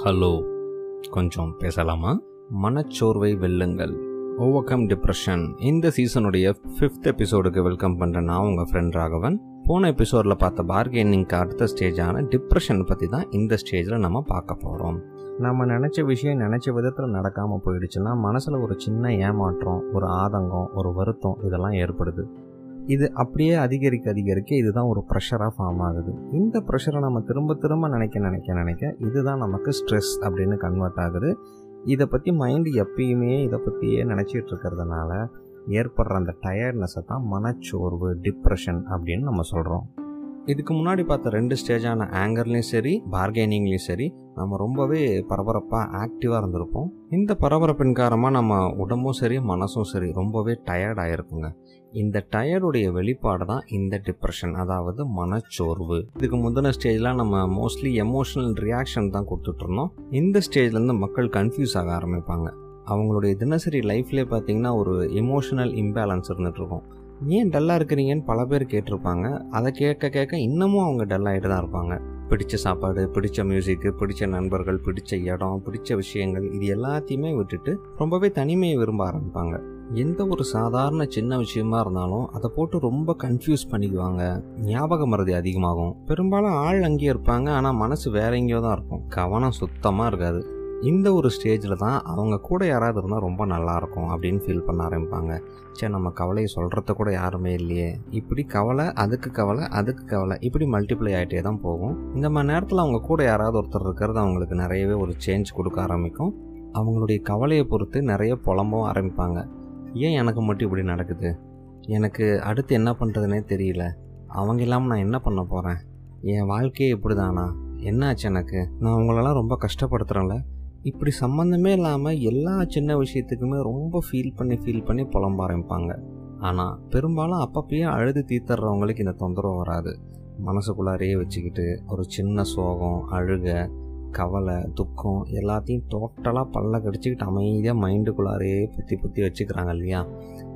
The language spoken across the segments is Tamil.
ஹலோ கொஞ்சம் பேசலாமா? மனச்சோர்வை வெல்லுங்கள். ஓவர் கம் டிப்ரெஷன் இந்த சீசனுடைய ஃபிஃப்த் எபிசோடுக்கு வெல்கம் பண்ணுறேன் நான் உங்கள் ஃப்ரெண்ட் ராகவன். போன எபிசோடில் பார்த்த பார்கெனிங்க்கு அடுத்த ஸ்டேஜான டிப்ரெஷன் பற்றி தான் இந்த ஸ்டேஜில் நம்ம பார்க்க போகிறோம் நம்ம நினச்ச விஷயம் நினச்ச விதத்தில் நடக்காமல் போயிடுச்சுன்னா மனசில் ஒரு சின்ன ஏமாற்றம் ஒரு ஆதங்கம் ஒரு வருத்தம் இதெல்லாம் ஏற்படுது. இது அப்படியே அதிகரிக்க அதிகரிக்க இதுதான் ஒரு ப்ரெஷராக ஃபார்ம் ஆகுது. இந்த ப்ரெஷரை நம்ம திரும்ப திரும்ப நினைக்க நினைக்க நினைக்க இதுதான் நமக்கு ஸ்ட்ரெஸ் அப்படின்னு கன்வெர்ட் ஆகுது. இதை பற்றி மைண்டு எப்பயுமே இதை பற்றியே நினச்சிட்டு இருக்கிறதுனால ஏற்படுற அந்த டயர்ட்னஸை தான் மனச்சோர்வு டிப்ரெஷன் அப்படின்னு நம்ம சொல்கிறோம் இதுக்கு முன்னாடி பார்த்த ரெண்டு ஸ்டேஜான ஆங்கர்லேயும் சரி பார்கெனிங்லேயும் சரி நம்ம ரொம்பவே பரபரப்பாக ஆக்டிவாக இருந்திருப்போம். இந்த பரபரப்பின் காரணமாக நம்ம உடம்பும் சரி மனசும் சரி ரொம்பவே டயர்டாயிருக்குங்க இந்த டயர்டுடைய வெளிப்பாடு தான் இந்த டிப்ரெஷன் அதாவது மனச்சோர்வு. இதுக்கு முந்தின ஸ்டேஜில் நம்ம மோஸ்ட்லி எமோஷனல் ரியாக்ஷன் தான் கொடுத்துட்ருந்தோம் இந்த ஸ்டேஜ்லேருந்து மக்கள் கன்ஃபியூஸ் ஆக ஆரம்பிப்பாங்க. அவங்களுடைய தினசரி லைஃப்லேயே பார்த்தீங்கன்னா ஒரு எமோஷனல் இம்பேலன்ஸ் இருந்துகிட்ருக்கும் ஏன் டல்லாக இருக்கிறீங்கன்னு பல பேர் கேட்டிருப்பாங்க. அதை கேட்க கேட்க இன்னமும் அவங்க டல்லாகிட்டு தான் இருப்பாங்க. பிடிச்ச சாப்பாடு பிடிச்ச மியூசிக்கு பிடிச்ச நண்பர்கள் பிடிச்ச இடம் பிடிச்ச விஷயங்கள் இது எல்லாத்தையுமே விட்டுட்டு ரொம்பவே தனிமையை விரும்ப ஆரம்பிப்பாங்க. எந்த ஒரு சாதாரண சின்ன விஷயமா இருந்தாலும் அதை போட்டு ரொம்ப கன்ஃபியூஸ் பண்ணிக்குவாங்க. ஞாபக மருதி அதிகமாகும். பெரும்பாலும் ஆள் அங்கேயே இருப்பாங்க. ஆனால் மனசு வேற எங்கேயோ தான் இருக்கும். கவனம் சுத்தமாக இருக்காது. இந்த ஒரு ஸ்டேஜில் தான் அவங்க கூட யாராவது இருந்தால் ரொம்ப நல்லாயிருக்கும் அப்படின்னு ஃபீல் பண்ண ஆரம்பிப்பாங்க. சே நம்ம கவலையை சொல்கிறத கூட யாருமே இல்லையே. இப்படி கவலை அதுக்கு கவலை அதுக்கு கவலை இப்படி மல்டிப்ளை ஆகிட்டே தான் போகும். இந்த மாதிரி நேரத்தில் அவங்க கூட யாராவது ஒருத்தர் இருக்கிறது அவங்களுக்கு நிறையவே ஒரு சேஞ்ச் கொடுக்க ஆரம்பிக்கும். அவங்களுடைய கவலையை பொறுத்து நிறைய புலம்பவும் ஆரம்பிப்பாங்க. ஏன் எனக்கு மட்டும் இப்படி நடக்குது? எனக்கு அடுத்து என்ன பண்ணுறதுனே தெரியல. அவங்க இல்லாமல் நான் என்ன பண்ண போகிறேன் என் வாழ்க்கையே இப்படி தானா என்னாச்சு எனக்கு? நான் அவங்களெல்லாம் ரொம்ப கஷ்டப்படுத்துகிறேன்ல இப்படி சம்மந்தமே இல்லாமல் எல்லா சின்ன விஷயத்துக்குமே ரொம்ப ஃபீல் பண்ணி ஃபீல் பண்ணி புலம்ப ஆரம்பிப்பாங்க. ஆனால் பெரும்பாலும் அப்பப்பயே அழுது தீர்த்துறவங்களுக்கு இந்த தொந்தரவு வராது. மனசுக்குள்ளாரையே வச்சுக்கிட்டு ஒரு சின்ன சோகம் அழுக கவலை துக்கம் எல்லாத்தையும் டோட்டலாக பல்ல கடிச்சிக்கிட்டு அமைதியாக மைண்டுக்குள்ளாரையே புத்தி புத்தி வச்சுக்கிறாங்க இல்லையா?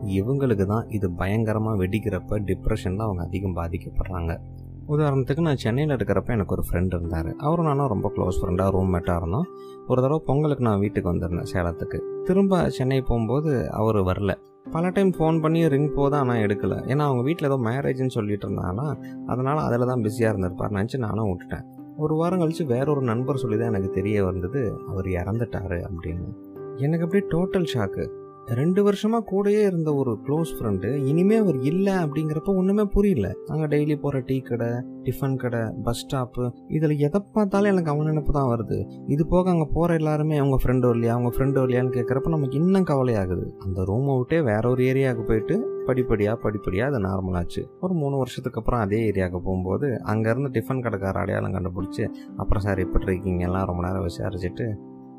இவங்களுக்கு தான் இது பயங்கரமாக வெடிக்கிறப்ப டிப்ரெஷனில் அவங்க அதிகம் பாதிக்கப்படுறாங்க. உதாரணத்துக்கு நான் சென்னையில் இருக்கிறப்ப எனக்கு ஒரு ஃப்ரெண்ட் இருந்தார். அவரும் நானும் ரொம்ப க்ளோஸ் ஃப்ரெண்டாக ரூம்மேட்டாக இருந்தோம். ஒரு தடவை பொங்கலுக்கு நான் வீட்டுக்கு வந்திருந்தேன் சேலத்துக்கு. திரும்ப சென்னை போகும்போது அவர் வரல. பல டைம் ஃபோன் பண்ணி ரிங் போதான் ஆனால் எடுக்கலை. ஏன்னா அவங்க வீட்டில் ஏதோ மேரேஜ்னு சொல்லிட்டு இருந்தாங்கன்னா அதனால் அதில் தான் பிஸியாக இருந்திருப்பார் நினச்சி நானும் விட்டுட்டேன். ஒரு வாரம் கழித்து வேற ஒரு நண்பர் சொல்லி தான் எனக்கு தெரிய வந்தது. அவர் இறந்துட்டாரு அப்படின்னு. எனக்கு அப்படியே டோட்டல் ஷாக்கு ரெண்டு வருஷமாக கூடயே இருந்த ஒரு க்ளோஸ் ஃப்ரெண்டு இனிமே அவர் இல்லை அப்படிங்கிறப்ப ஒன்றுமே புரியல. நாங்கள் டெய்லி போகிற டீ கடை டிஃபன் கடை பஸ் ஸ்டாப்பு இதில் எதை பார்த்தாலும் எனக்கு அவன் நினைப்பு தான் வருது. இது போக அங்கே போகிற எல்லாருமே அவங்க ஃப்ரெண்டு இல்லையா அவங்க ஃப்ரெண்டு இல்லையான்னு கேட்குறப்ப நமக்கு இன்னும் கவலையாகுது அந்த ரூமை விட்டே வேற ஒரு ஏரியாவுக்கு போயிட்டு படிப்படியாக படிப்படியாக அது நார்மலாச்சு ஒரு மூணு வருஷத்துக்கு அப்புறம் அதே ஏரியாவுக்கு போகும்போது அங்கேருந்து டிஃபன் கடைக்கார அடையாளம் கண்டுபிடிச்சி அப்புறம் சார் எப்படி இருக்கீங்க? எல்லாம் ரொம்ப நேரம் விசாரிச்சுட்டு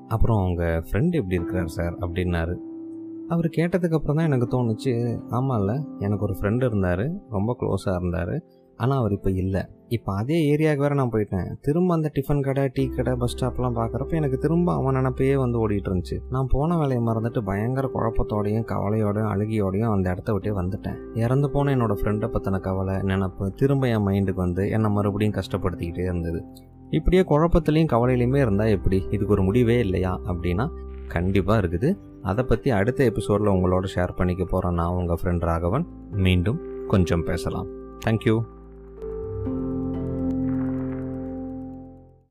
அப்புறம் அவங்க ஃப்ரெண்டு எப்படி இருக்கிறார் சார் அப்படின்னாரு. அவர் கேட்டதுக்கப்புறம் தான் எனக்கு தோணுச்சு ஆமாம்ல எனக்கு ஒரு ஃப்ரெண்டு இருந்தார் ரொம்ப க்ளோஸாக இருந்தார் ஆனால் அவர் இப்போ இல்லை. இப்போ அதே ஏரியாவுக்கு வேறு நான் போயிட்டேன். திரும்ப அந்த டிஃபன் கடை டீ கடை பஸ் ஸ்டாப்லாம் பார்க்குறப்ப எனக்கு திரும்ப அவன் நினப்பையே வந்து ஓடிட்டு இருந்துச்சு. நான் போன வேலையை மறந்துட்டு பயங்கர குழப்பத்தோடையும் கவலையோடையும் அழுகியோடையும் அந்த இடத்த விட்டே வந்துட்டேன். இறந்து போன என்னோட ஃப்ரெண்டை பற்றின கவலை நினப்பு திரும்ப என் மைண்டுக்கு வந்து என்னை மறுபடியும் கஷ்டப்படுத்திக்கிட்டே இருந்தது. இப்படியே குழப்பத்துலேயும் கவலையிலையுமே இருந்தால் எப்படி? இதுக்கு ஒரு முடிவே இல்லையா? அப்படின்னா கண்டிப்பாக இருக்குது. அதை பற்றி அடுத்த எபிசோடில் உங்களோட ஷேர் பண்ணிக்க போகிறேன் நான் உங்கள் ஃப்ரெண்ட் ராகவன். மீண்டும் கொஞ்சம் பேசலாம். தேங்க்யூ